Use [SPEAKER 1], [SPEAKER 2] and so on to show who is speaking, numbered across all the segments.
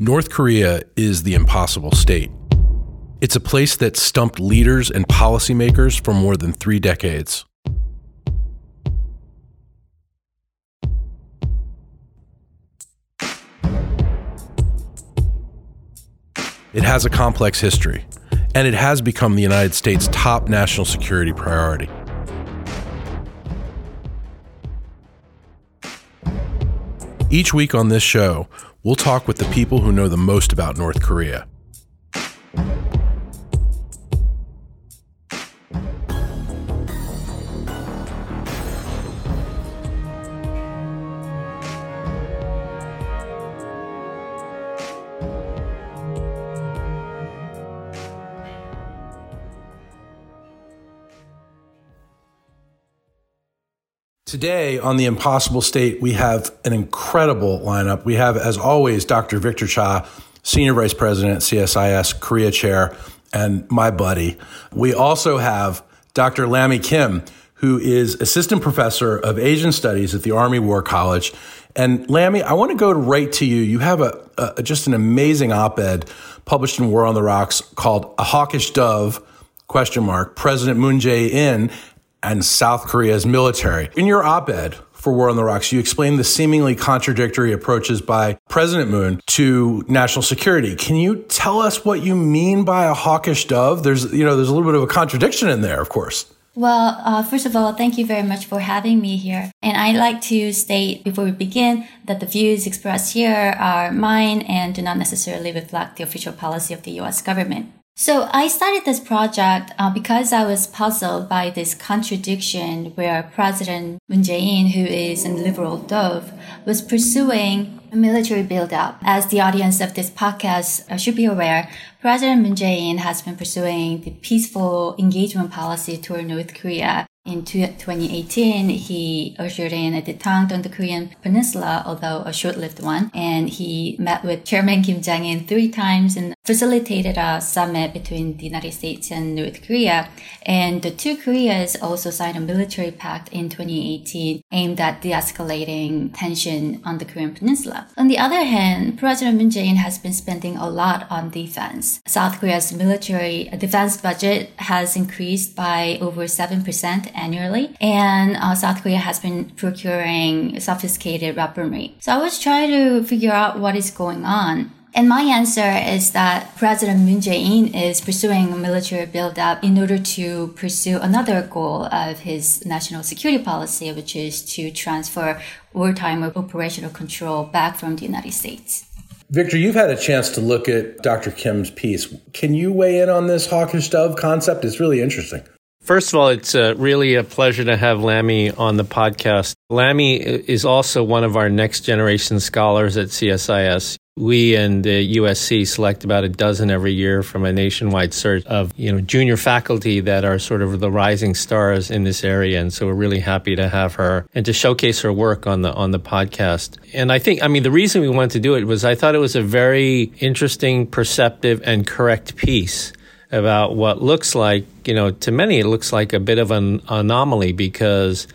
[SPEAKER 1] North Korea is the impossible state. It's a place that stumped leaders and policymakers for more than three decades. It has a complex history, and it has become the United States' top national security priority. Each week on this show, we'll talk with the people who know the most about North Korea. Today on The Impossible State, we have an incredible lineup. We have, as always, Dr. Victor Cha, Senior Vice President, CSIS Korea Chair, and my buddy. We also have Dr. Lami Kim, who is Assistant Professor of Asian Studies at the Army War College. And Lami, I want to go right to you. You have a, a just an amazing op-ed published in War on the Rocks called "A Hawkish Dove." Question mark President Moon Jae-in and South Korea's military. In your op ed for War on the Rocks, you explain the seemingly contradictory approaches by President Moon to national security. Can you tell us what you mean by a hawkish dove? There's, you know, there's a little bit of a contradiction in there, of course.
[SPEAKER 2] Well, uh, first of all, thank you very much for having me here. And I'd like to state before we begin that the views expressed here are mine and do not necessarily reflect the official policy of the US government. So I started this project uh, because I was puzzled by this contradiction where President Moon Jae-in, who is a liberal dove, was pursuing a military buildup. As the audience of this podcast uh, should be aware, President Moon Jae-in has been pursuing the peaceful engagement policy toward North Korea in 2018, he ushered in a detente on the Korean Peninsula, although a short-lived one, and he met with Chairman Kim Jong-un three times and facilitated a summit between the United States and North Korea. And the two Koreas also signed a military pact in 2018 aimed at de-escalating tension on the Korean Peninsula. On the other hand, President Moon Jae-in has been spending a lot on defense. South Korea's military defense budget has increased by over 7% annually, and uh, South Korea has been procuring sophisticated weaponry. So I was trying to figure out what is going on. And my answer is that President Moon Jae-in is pursuing a military buildup in order to pursue another goal of his national security policy, which is to transfer wartime operational control back from the United States.
[SPEAKER 1] Victor, you've had a chance to look at Dr. Kim's piece. Can you weigh in on this hawkish dove concept? It's really interesting.
[SPEAKER 3] First of all, it's uh, really a pleasure to have Lami on the podcast. Lami is also one of our next generation scholars at CSIS. We and the USC select about a dozen every year from a nationwide search of you know junior faculty that are sort of the rising stars in this area, and so we're really happy to have her and to showcase her work on the on the podcast. And I think I mean the reason we wanted to do it was I thought it was a very interesting, perceptive, and correct piece about what looks like, you know, to many, it looks like a bit of an anomaly because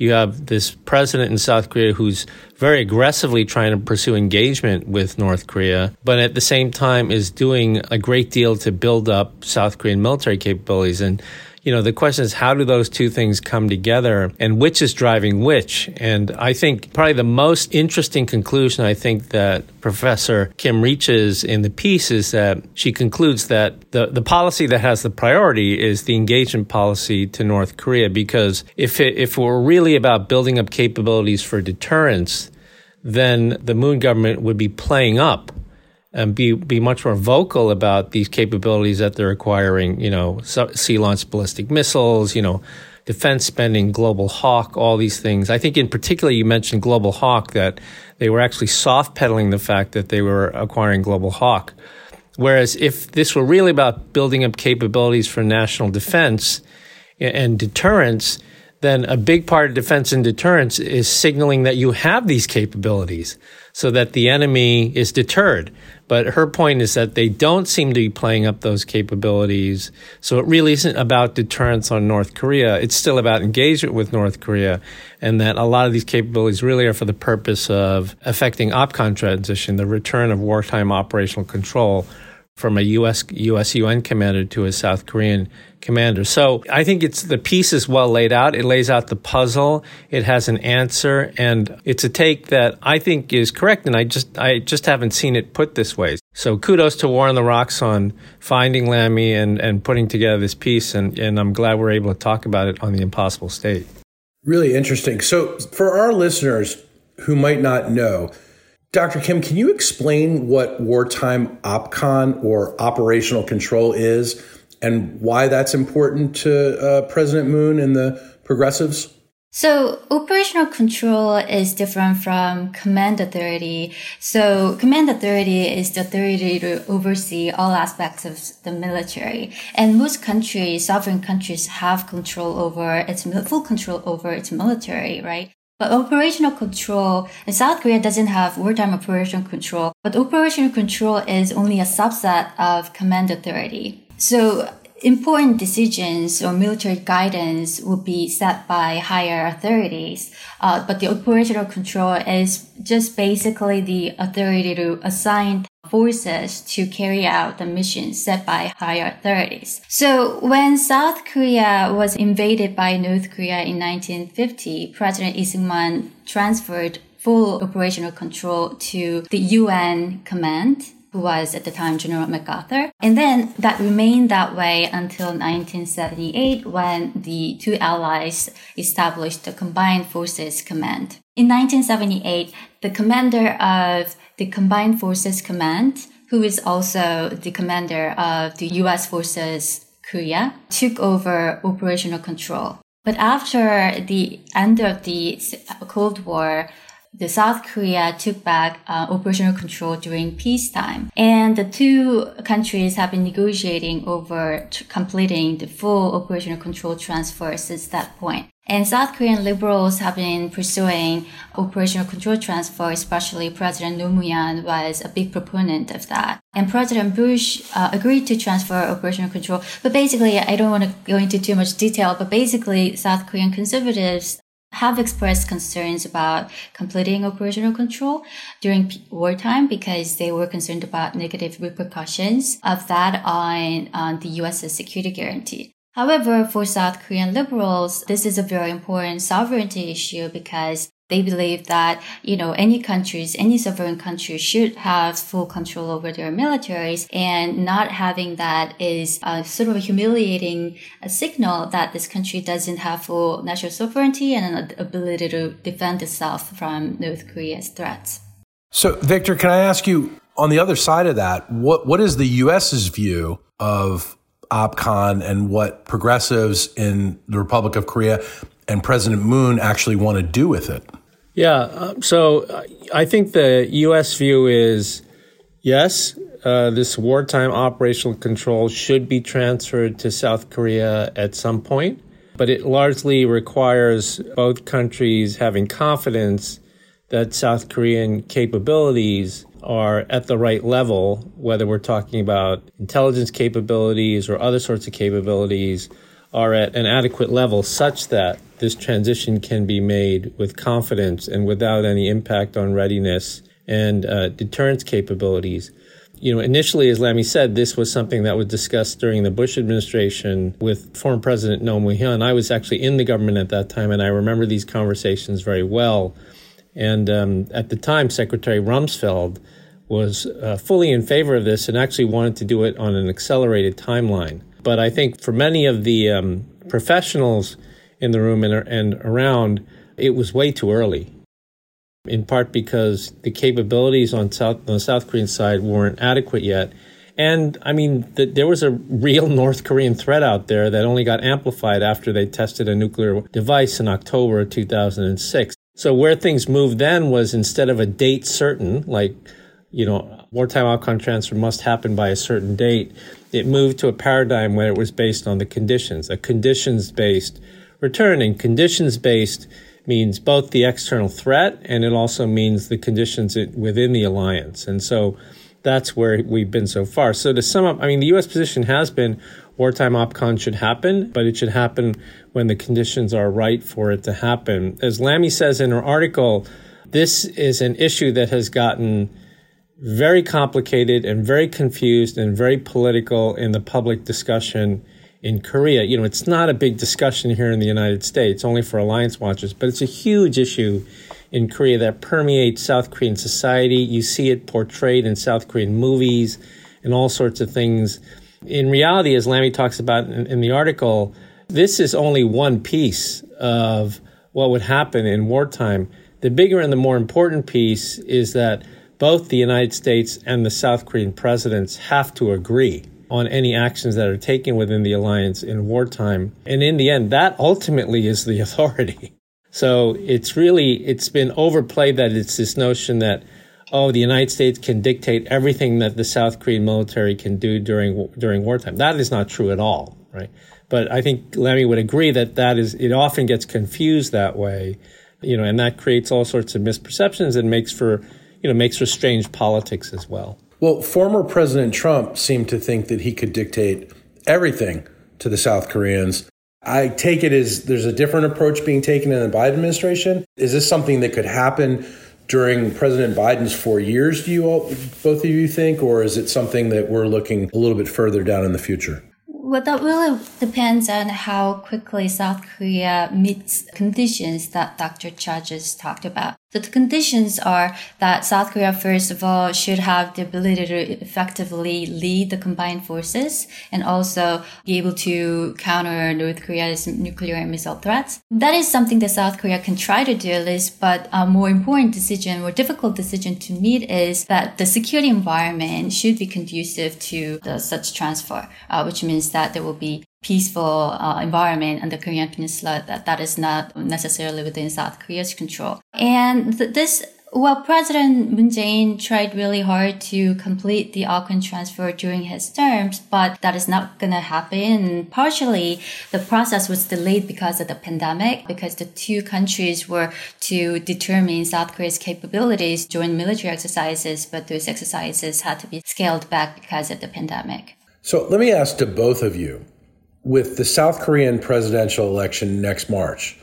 [SPEAKER 3] you have this president in South Korea who's very aggressively trying to pursue engagement with North Korea, but at the same time is doing a great deal to build up South Korean military capabilities. And you know, the question is how do those two things come together and which is driving which? And I think probably the most interesting conclusion I think that Professor Kim reaches in the piece is that she concludes that the, the policy that has the priority is the engagement policy to North Korea because if it, if we're really about building up capabilities for deterrence, then the Moon government would be playing up and be be much more vocal about these capabilities that they're acquiring. You know, sea launched ballistic missiles. You know, defense spending, Global Hawk, all these things. I think in particular you mentioned Global Hawk that they were actually soft pedaling the fact that they were acquiring Global Hawk. Whereas if this were really about building up capabilities for national defense and deterrence, then a big part of defense and deterrence is signaling that you have these capabilities so that the enemy is deterred But her point is that they don't seem to be playing up those capabilities. So it really isn't about deterrence on North Korea. It's still about engagement with North Korea. And that a lot of these capabilities really are for the purpose of affecting OPCON transition, the return of wartime operational control from a US, US UN commander to a South Korean commander. So I think it's the piece is well laid out. It lays out the puzzle. It has an answer and it's a take that I think is correct. And I just, I just haven't seen it put this way. So kudos to War on the Rocks on finding Lami and, and putting together this piece. And, and I'm glad we're able to talk about it on the impossible state.
[SPEAKER 1] Really interesting. So for our listeners who might not know, Dr. Kim, can you explain what wartime OPCON or operational control is and why that's important to uh, President Moon and the progressives?
[SPEAKER 2] So operational control is different from command authority. So command authority is the authority to oversee all aspects of the military. And most countries, sovereign countries have control over its full control over its military, right? But operational control, and South Korea doesn't have wartime operational control, but operational control is only a subset of command authority. So important decisions or military guidance will be set by higher authorities. Uh, but the operational control is just basically the authority to assign forces to carry out the mission set by higher authorities. So when South Korea was invaded by North Korea in 1950, President Lee Sung-man transferred full operational control to the UN command who was at the time General MacArthur. And then that remained that way until 1978 when the two allies established the Combined Forces Command. In 1978, the commander of the Combined Forces Command, who is also the commander of the US Forces Korea, took over operational control. But after the end of the Cold War, the South Korea took back uh, operational control during peacetime. And the two countries have been negotiating over completing the full operational control transfer since that point. And South Korean liberals have been pursuing operational control transfer, especially President Moo-hyun was a big proponent of that. And President Bush uh, agreed to transfer operational control. But basically, I don't want to go into too much detail, but basically, South Korean conservatives have expressed concerns about completing operational control during wartime because they were concerned about negative repercussions of that on, on the US's security guarantee. However, for South Korean liberals, this is a very important sovereignty issue because they believe that, you know, any countries, any sovereign country should have full control over their militaries and not having that is a sort of a humiliating signal that this country doesn't have full national sovereignty and an ability to defend itself from North Korea's threats.
[SPEAKER 1] So, Victor, can I ask you on the other side of that, what, what is the U.S.'s view of OPCON and what progressives in the Republic of Korea and President Moon actually want to do with it?
[SPEAKER 3] Yeah. Uh, so I think the U.S. view is yes, uh, this wartime operational control should be transferred to South Korea at some point, but it largely requires both countries having confidence that South Korean capabilities are at the right level, whether we're talking about intelligence capabilities or other sorts of capabilities, are at an adequate level such that this transition can be made with confidence and without any impact on readiness and uh, deterrence capabilities. You know, initially, as Lami said, this was something that was discussed during the Bush administration with former President Roh Moo-hyun. I was actually in the government at that time, and I remember these conversations very well. And um, at the time, Secretary Rumsfeld was uh, fully in favor of this and actually wanted to do it on an accelerated timeline. But I think for many of the um, professionals in the room and, and around, it was way too early. In part because the capabilities on, South, on the South Korean side weren't adequate yet. And I mean, the, there was a real North Korean threat out there that only got amplified after they tested a nuclear device in October of 2006. So where things moved then was instead of a date certain, like, you know, wartime OPCON transfer must happen by a certain date, it moved to a paradigm where it was based on the conditions, a conditions based return. And Conditions based means both the external threat and it also means the conditions within the alliance. And so that's where we've been so far. So to sum up, I mean, the U.S. position has been wartime OPCON should happen, but it should happen when the conditions are right for it to happen. As Lami says in her article, this is an issue that has gotten very complicated and very confused and very political in the public discussion in Korea. You know, it's not a big discussion here in the United States, only for alliance watchers, but it's a huge issue in Korea that permeates South Korean society. You see it portrayed in South Korean movies and all sorts of things. In reality, as Lami talks about in, in the article, this is only one piece of what would happen in wartime. The bigger and the more important piece is that both the United States and the South Korean presidents have to agree on any actions that are taken within the alliance in wartime. And in the end, that ultimately is the authority. So it's really, it's been overplayed that it's this notion that, oh, the United States can dictate everything that the South Korean military can do during, during wartime. That is not true at all, right? But I think Lami would agree that that is, it often gets confused that way, you know, and that creates all sorts of misperceptions and makes for, you know, makes for strange politics as well.
[SPEAKER 1] Well, former President Trump seemed to think that he could dictate everything to the South Koreans. I take it as there's a different approach being taken in the Biden administration. Is this something that could happen during President Biden's four years, do you all, both of you think, or is it something that we're looking a little bit further down in the future?
[SPEAKER 2] Well, that really depends on how quickly South Korea meets conditions that Dr. Cha just talked about. The conditions are that South Korea, first of all, should have the ability to effectively lead the combined forces and also be able to counter North Korea's nuclear and missile threats. That is something that South Korea can try to do at least, but a more important decision or difficult decision to meet is that the security environment should be conducive to the such transfer, uh, which means that there will be peaceful uh, environment on the Korean Peninsula that, that is not necessarily within South Korea's control. And th- this well, President Moon Jae-in tried really hard to complete the OPCON transfer during his terms, but that is not going to happen. Partially, the process was delayed because of the pandemic, because the two countries were to determine South Korea's capabilities during military exercises, but those exercises had to be scaled back because of the pandemic.
[SPEAKER 1] So let me ask to both of you with the South Korean presidential election next March,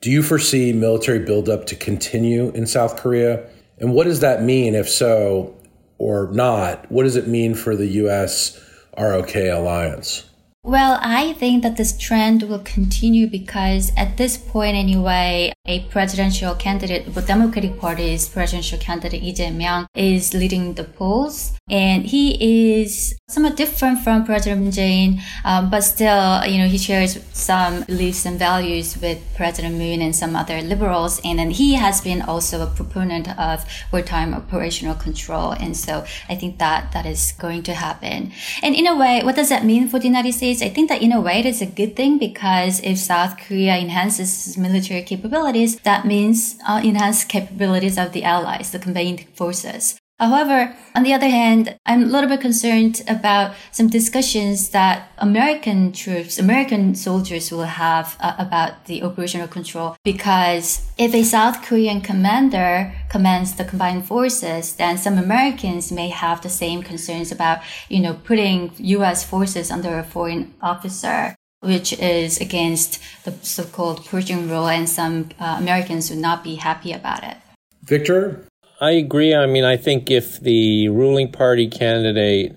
[SPEAKER 1] do you foresee military buildup to continue in South Korea? And what does that mean, if so or not? What does it mean for the U.S. ROK alliance?
[SPEAKER 2] Well, I think that this trend will continue because at this point anyway, a presidential candidate, the Democratic Party's presidential candidate Lee Jae-myung is leading the polls. And he is somewhat different from President Moon Jae-in, um, but still, you know, he shares some beliefs and values with President Moon and some other liberals. And then he has been also a proponent of wartime operational control. And so I think that that is going to happen. And in a way, what does that mean for the United States? I think that in a way it is a good thing because if South Korea enhances military capabilities, that means uh, enhanced capabilities of the allies, the combined forces. However, on the other hand, I'm a little bit concerned about some discussions that American troops, American soldiers will have uh, about the operational control. Because if a South Korean commander commands the combined forces, then some Americans may have the same concerns about, you know, putting U.S. forces under a foreign officer which is against the so-called Pershing rule, and some uh, Americans would not be happy about it.
[SPEAKER 1] Victor,
[SPEAKER 3] I agree. I mean, I think if the ruling party candidate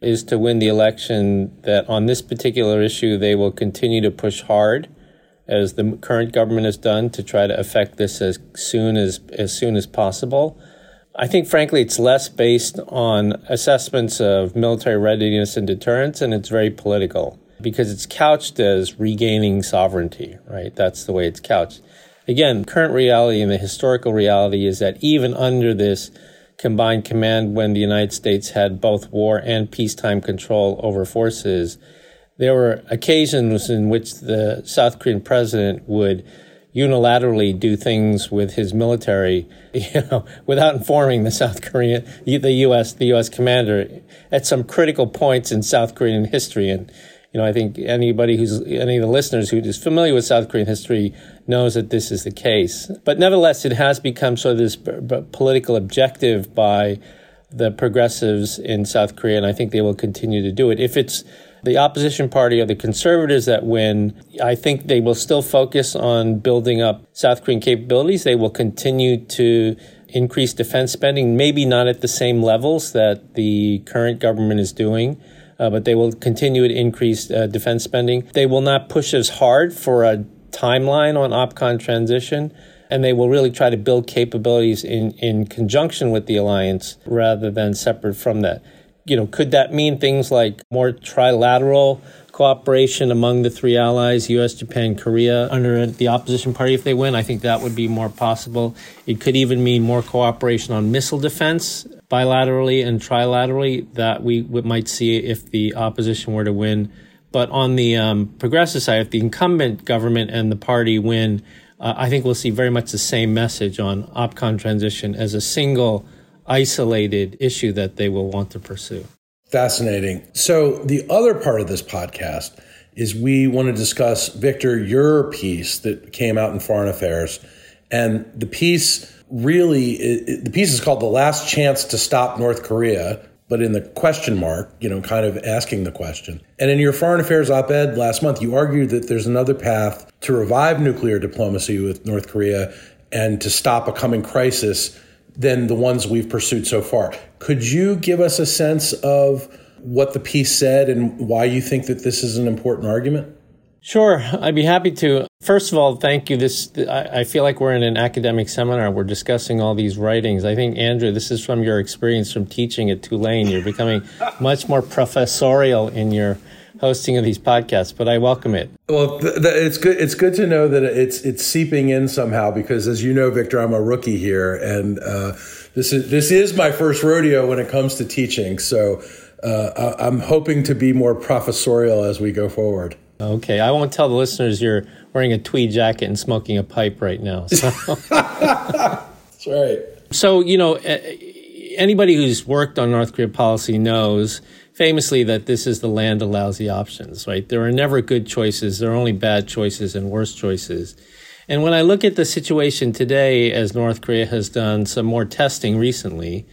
[SPEAKER 3] is to win the election, that on this particular issue, they will continue to push hard, as the current government has done, to try to affect this as soon as as soon as possible. I think, frankly, it's less based on assessments of military readiness and deterrence, and it's very political because it's couched as regaining sovereignty, right? That's the way it's couched. Again, current reality and the historical reality is that even under this combined command, when the United States had both war and peacetime control over forces, there were occasions in which the South Korean president would unilaterally do things with his military, you know, without informing the South Korean, the U.S., the U.S. commander at some critical points in South Korean history. And you know, I think anybody who's any of the listeners who is familiar with South Korean history knows that this is the case. But nevertheless, it has become sort of this b- political objective by the progressives in South Korea, and I think they will continue to do it. If it's the opposition party or the conservatives that win, I think they will still focus on building up South Korean capabilities. They will continue to increase defense spending, maybe not at the same levels that the current government is doing. Uh, but they will continue to increase uh, defense spending. They will not push as hard for a timeline on OPCON transition, and they will really try to build capabilities in, in conjunction with the alliance rather than separate from that. You know, could that mean things like more trilateral cooperation among the three allies, US, Japan, Korea, under the opposition party if they win? I think that would be more possible. It could even mean more cooperation on missile defense bilaterally and trilaterally that we might see if the opposition were to win. But on the um, progressive side, if the incumbent government and the party win, uh, I think we'll see very much the same message on OPCON transition as a single isolated issue that they will want to pursue.
[SPEAKER 1] Fascinating. So, the other part of this podcast is we want to discuss, Victor, your piece that came out in Foreign Affairs. And the piece really, it, the piece is called The Last Chance to Stop North Korea but in the question mark, you know, kind of asking the question. And in your foreign affairs op ed last month, you argued that there's another path to revive nuclear diplomacy with North Korea and to stop a coming crisis than the ones we've pursued so far. Could you give us a sense of what the piece said and why you think that this is an important argument?
[SPEAKER 3] Sure, I'd be happy to. First of all, thank you. This I, feel like we're in an academic seminar. We're discussing all these writings. I think Andrew, this is from your experience from teaching at Tulane. You're becoming much more professorial in your hosting of these podcasts, but I welcome it.
[SPEAKER 1] Well, th- th- it's good. It's good to know that it's it's seeping in somehow because, as you know, Victor, I'm a rookie here, and uh, this is this is my first rodeo when it comes to teaching. So uh, I'm hoping to be more professorial as we go forward.
[SPEAKER 3] Okay, I won't tell the listeners you're wearing a tweed jacket and smoking a pipe right now. So.
[SPEAKER 1] That's right.
[SPEAKER 3] So, you know, anybody who's worked on North Korea policy knows famously that this is the land of lousy options, right? There are never good choices, there are only bad choices and worse choices. And when I look at the situation today, as North Korea has done some more testing recently,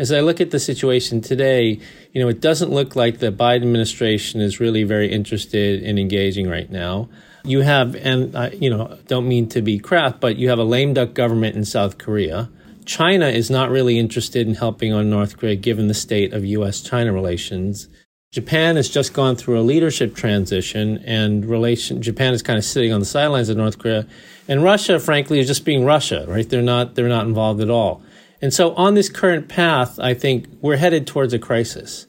[SPEAKER 3] as I look at the situation today, you know, it doesn't look like the Biden administration is really very interested in engaging right now. You have, and I, you know, don't mean to be crap, but you have a lame duck government in South Korea. China is not really interested in helping on North Korea given the state of U.S. China relations. Japan has just gone through a leadership transition and relation Japan is kind of sitting on the sidelines of North Korea. And Russia, frankly, is just being Russia, right? They're not they're not involved at all. And so, on this current path, I think we're headed towards a crisis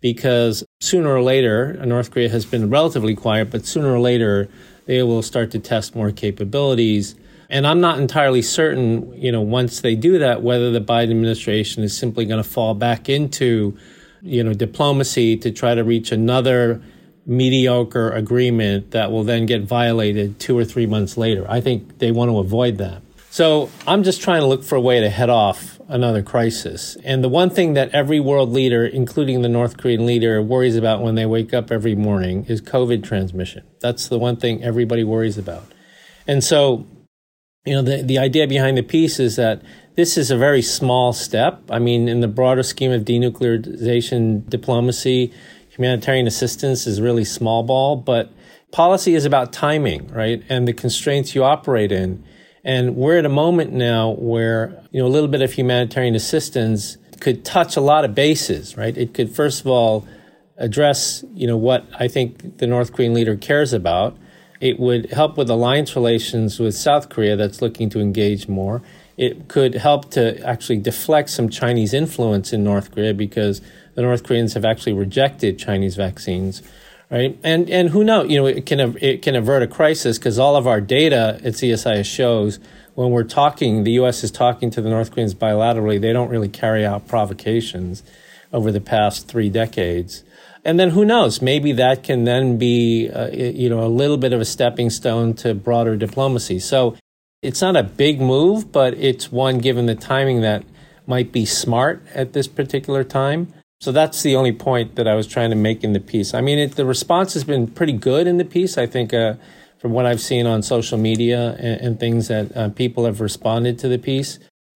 [SPEAKER 3] because sooner or later, North Korea has been relatively quiet, but sooner or later, they will start to test more capabilities. And I'm not entirely certain, you know, once they do that, whether the Biden administration is simply going to fall back into, you know, diplomacy to try to reach another mediocre agreement that will then get violated two or three months later. I think they want to avoid that. So I'm just trying to look for a way to head off another crisis. And the one thing that every world leader, including the North Korean leader, worries about when they wake up every morning is COVID transmission. That's the one thing everybody worries about. And so, you know, the, the idea behind the piece is that this is a very small step. I mean, in the broader scheme of denuclearization diplomacy, humanitarian assistance is really small ball, but policy is about timing, right? And the constraints you operate in. And we're at a moment now where, you know, a little bit of humanitarian assistance could touch a lot of bases, right? It could, first of all, address, you know, what I think the North Korean leader cares about. It would help with alliance relations with South Korea that's looking to engage more. It could help to actually deflect some Chinese influence in North Korea because the North Koreans have actually rejected Chinese vaccines right? And and who knows? You know, it can it can avert a crisis because all of our data at CSIS shows when we're talking, the U.S. is talking to the North Koreans bilaterally. They don't really carry out provocations over the past three decades. And then who knows? Maybe that can then be, uh, you know, a little bit of a stepping stone to broader diplomacy. So it's not a big move, but it's one given the timing that might be smart at this particular time. So that's the only point that I was trying to make in the piece. I mean, it, the response has been pretty good in the piece. I think uh, from what I've seen on social media and, and things that uh, people have responded to the piece.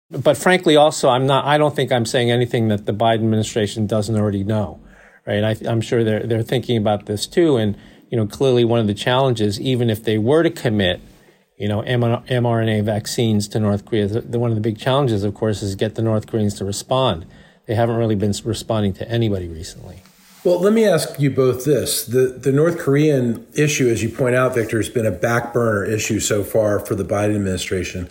[SPEAKER 3] But frankly, also, I'm not. I don't think I'm saying anything that the Biden administration doesn't already know, right? I, I'm sure they're they're thinking about this too, and you know, clearly one of the challenges, even if they were to commit, you know, mRNA vaccines to North Korea, one of the big challenges, of course, is get the North Koreans to respond. They haven't really been responding to anybody recently.
[SPEAKER 1] Well, let me ask you both this. The the North Korean issue, as you point out, Victor, has been a back burner issue so far for the Biden administration.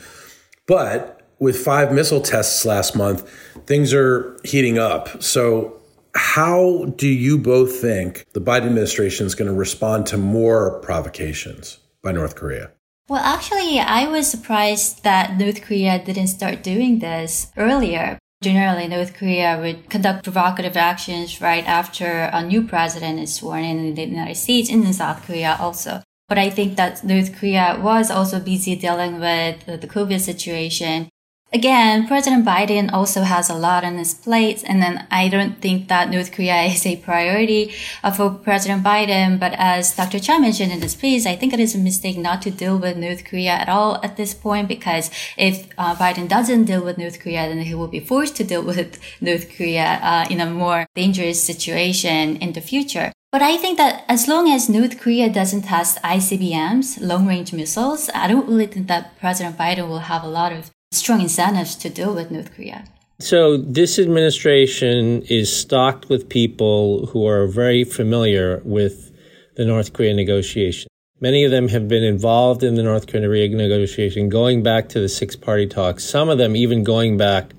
[SPEAKER 1] But with five missile tests last month, things are heating up. So how do you both think the Biden administration is going to respond to more provocations by North Korea?
[SPEAKER 2] Well, actually, I was surprised that North Korea didn't start doing this earlier Generally, North Korea would conduct provocative actions right after a new president is sworn in in the United States and in South Korea also. But I think that North Korea was also busy dealing with the COVID situation again, President Biden also has a lot on his plate. And then I don't think that North Korea is a priority uh, for President Biden. But as Dr. Cha mentioned in his piece, I think it is a mistake not to deal with North Korea at all at this point, because if uh, Biden doesn't deal with North Korea, then he will be forced to deal with North Korea uh, in a more dangerous situation in the future. But I think that as long as North Korea doesn't test ICBMs, long range missiles, I don't really think that President Biden will have a lot of strong incentives to deal with North Korea.
[SPEAKER 3] So, this administration is stocked with people who are very familiar with the North Korea negotiation. Many of them have been involved in the North Korean negotiation going back to the six party talks, some of them even going back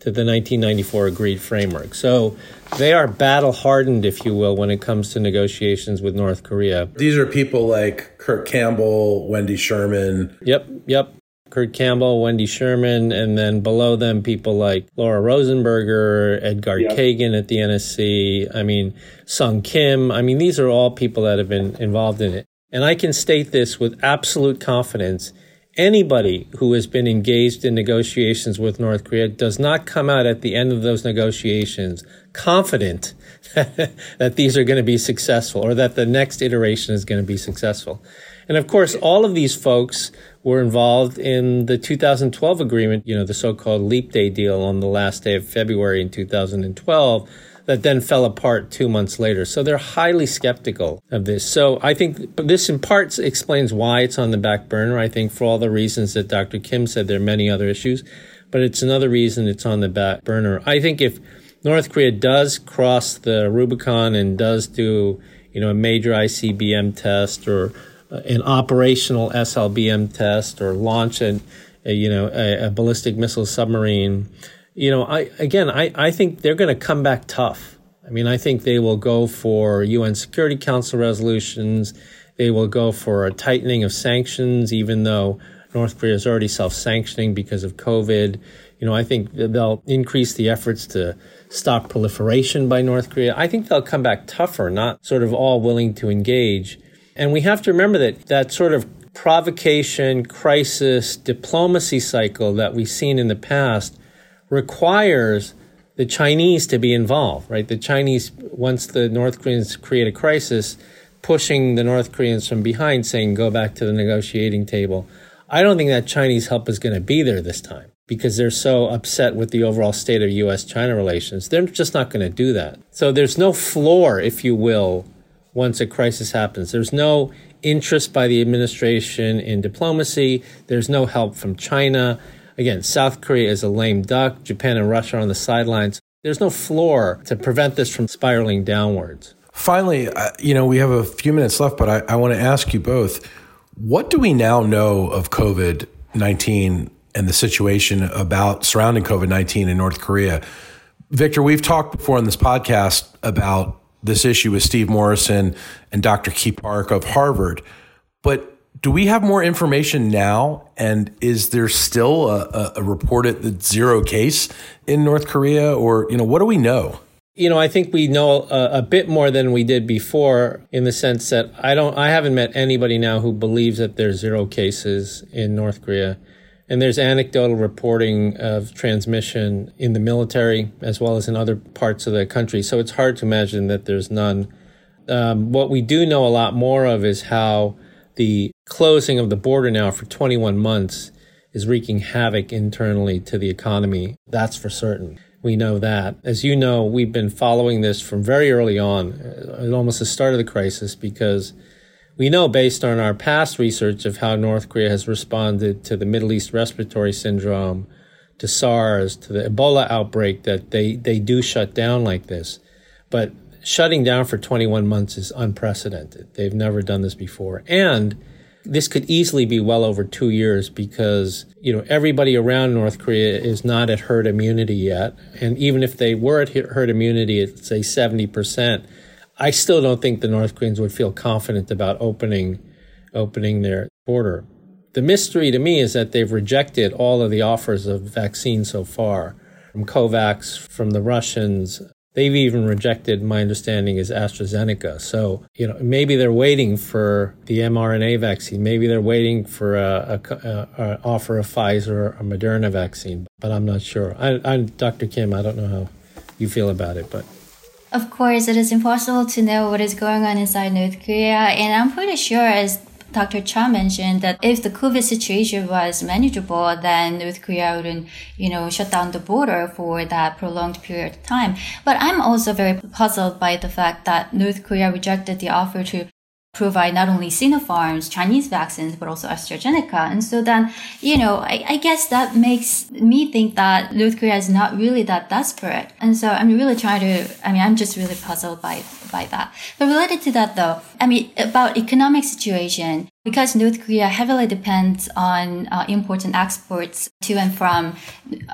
[SPEAKER 3] to the 1994 agreed framework. So they are battle hardened, if you will, when it comes to negotiations with North Korea.
[SPEAKER 1] These are people like Kurt Campbell, Wendy Sherman.
[SPEAKER 3] Yep, yep. Kurt Campbell, Wendy Sherman, and then below them, people like Laura Rosenberger, Edgar yeah. Kagan at the NSC. I mean, Sung Kim. I mean, these are all people that have been involved in it. And I can state this with absolute confidence. Anybody who has been engaged in negotiations with North Korea does not come out at the end of those negotiations confident that these are going to be successful or that the next iteration is going to be successful. And of course, all of these folks were involved in the 2012 agreement, you know, the so-called leap day deal on the last day of February in 2012 that then fell apart two months later. So they're highly skeptical of this. So I think this in parts explains why it's on the back burner. I think for all the reasons that Dr. Kim said, there are many other issues, but it's another reason it's on the back burner. I think if North Korea does cross the Rubicon and does do, you know, a major ICBM test or uh, an operational SLBM test or launch a, you know, a, a, ballistic missile submarine, you know, I again, I, I think they're going to come back tough. I mean, I think they will go for UN Security Council resolutions. They will go for a tightening of sanctions, even though North Korea is already self-sanctioning because of COVID. You know, I think they'll increase the efforts to stop proliferation by North Korea. I think they'll come back tougher, not sort of all willing to engage. And we have to remember that that sort of provocation, crisis, diplomacy cycle that we've seen in the past requires the Chinese to be involved, right? The Chinese, once the North Koreans create a crisis, pushing the North Koreans from behind, saying, go back to the negotiating table. I don't think that Chinese help is going to be there this time because they're so upset with the overall state of US China relations. They're just not going to do that. So there's no floor, if you will, once a crisis happens. There's no interest by the administration in diplomacy. There's no help from China. Again, South Korea is a lame duck. Japan and Russia are on the sidelines. There's no floor to prevent this from spiraling downwards.
[SPEAKER 1] Finally, you know, we have a few minutes left, but I, I want to ask you both what do we now know of COVID 19 and the situation about surrounding COVID 19 in North Korea? Victor, we've talked before on this podcast about this issue with Steve Morrison and Dr. Kee Park of Harvard. But do we have more information now? And is there still a, a reported zero case in North Korea? Or, you know, what do we know?
[SPEAKER 3] You know, I think we know a, a, bit more than we did before in the sense that I don't, I haven't met anybody now who believes that there's zero cases in North Korea. And there's anecdotal reporting of transmission in the military as well as in other parts of the country. So it's hard to imagine that there's none. Um, what we do know a lot more of is how the closing of the border now for 21 months is wreaking havoc internally to the economy. That's for certain. We know that. As you know, we've been following this from very early on, uh, almost the start of the crisis, because we know based on our past research of how North Korea has responded to the Middle East respiratory syndrome, to SARS, to the Ebola outbreak, that they, they do shut down like this. But shutting down for 21 months is unprecedented. They've never done this before. And this could easily be well over two years because, you know, everybody around North Korea is not at herd immunity yet. And even if they were at herd immunity it's say, 70%, I still don't think the North Koreans would feel confident about opening, opening their border. The mystery to me is that they've rejected all of the offers of vaccine so far from COVAX, from the Russians, They've even rejected, my understanding is AstraZeneca. So, you know, maybe they're waiting for the mRNA vaccine. Maybe they're waiting for a, a, a, offer of Pfizer or a Moderna vaccine, but I'm not sure. I, I'm Dr. Kim. I don't know how you feel about it, but.
[SPEAKER 2] Of course, it is impossible to know what is going on inside North Korea, and I'm pretty sure as Dr. Cha mentioned that if the COVID situation was manageable, then North Korea wouldn't, you know, shut down the border for that prolonged period of time. But I'm also very puzzled by the fact that North Korea rejected the offer to provide not only Sinopharm's Chinese vaccines, but also AstraZeneca. And so then, you know, I, I, guess that makes me think that North Korea is not really that desperate. And so I'm really trying to, I mean, I'm just really puzzled by, by that. But related to that though, I mean, about economic situation, because North Korea heavily depends on uh, imports and exports to and from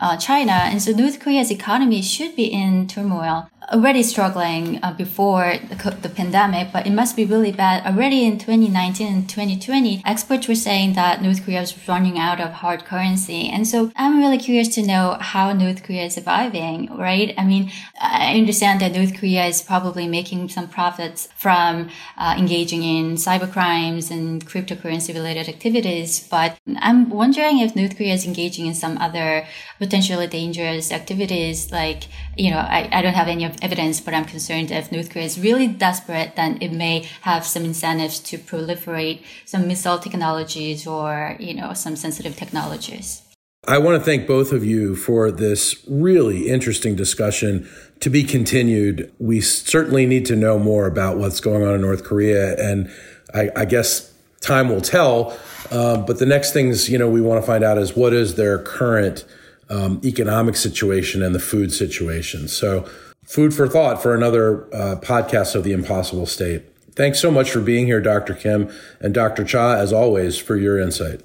[SPEAKER 2] uh, China, and so North Korea's economy should be in turmoil already struggling uh, before the, the, pandemic, but it must be really bad. Already in 2019 and 2020, experts were saying that North Korea was running out of hard currency. And so I'm really curious to know how North Korea is surviving, right? I mean, I understand that North Korea is probably making some profits from uh, engaging in cyber crimes and cryptocurrency related activities, but I'm wondering if North Korea is engaging in some other potentially dangerous activities like, you know, I, I don't have any evidence, but I'm concerned if North Korea is really desperate, then it may have some incentives to proliferate some missile technologies or, you know, some sensitive technologies.
[SPEAKER 1] I want to thank both of you for this really interesting discussion. To be continued, we certainly need to know more about what's going on in North Korea. And I, I guess time will tell. Uh, but the next things, you know, we want to find out is what is their current um, economic situation and the food situation. So food for thought for another uh, podcast of the impossible state. Thanks so much for being here, Dr. Kim, and Dr. Cha, as always, for your insight.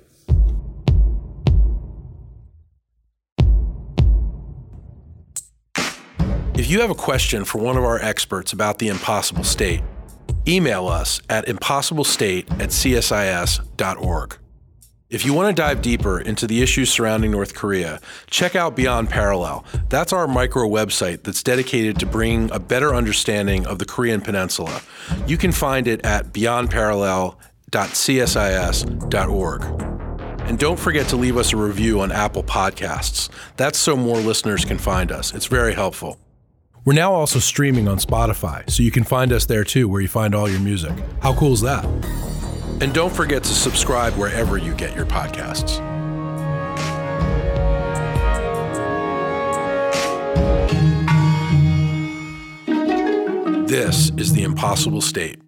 [SPEAKER 1] If you have a question for one of our experts about the impossible state, email us at impossiblestate at csis.org. If you want to dive deeper into the issues surrounding North Korea, check out Beyond Parallel. That's our micro website that's dedicated to bringing a better understanding of the Korean Peninsula. You can find it at beyondparallel.csis.org. And don't forget to leave us a review on Apple Podcasts. That's so more listeners can find us. It's very helpful. We're now also streaming on Spotify, so you can find us there too, where you find all your music. How cool is that? And don't forget to subscribe wherever you get your podcasts. This is The Impossible State.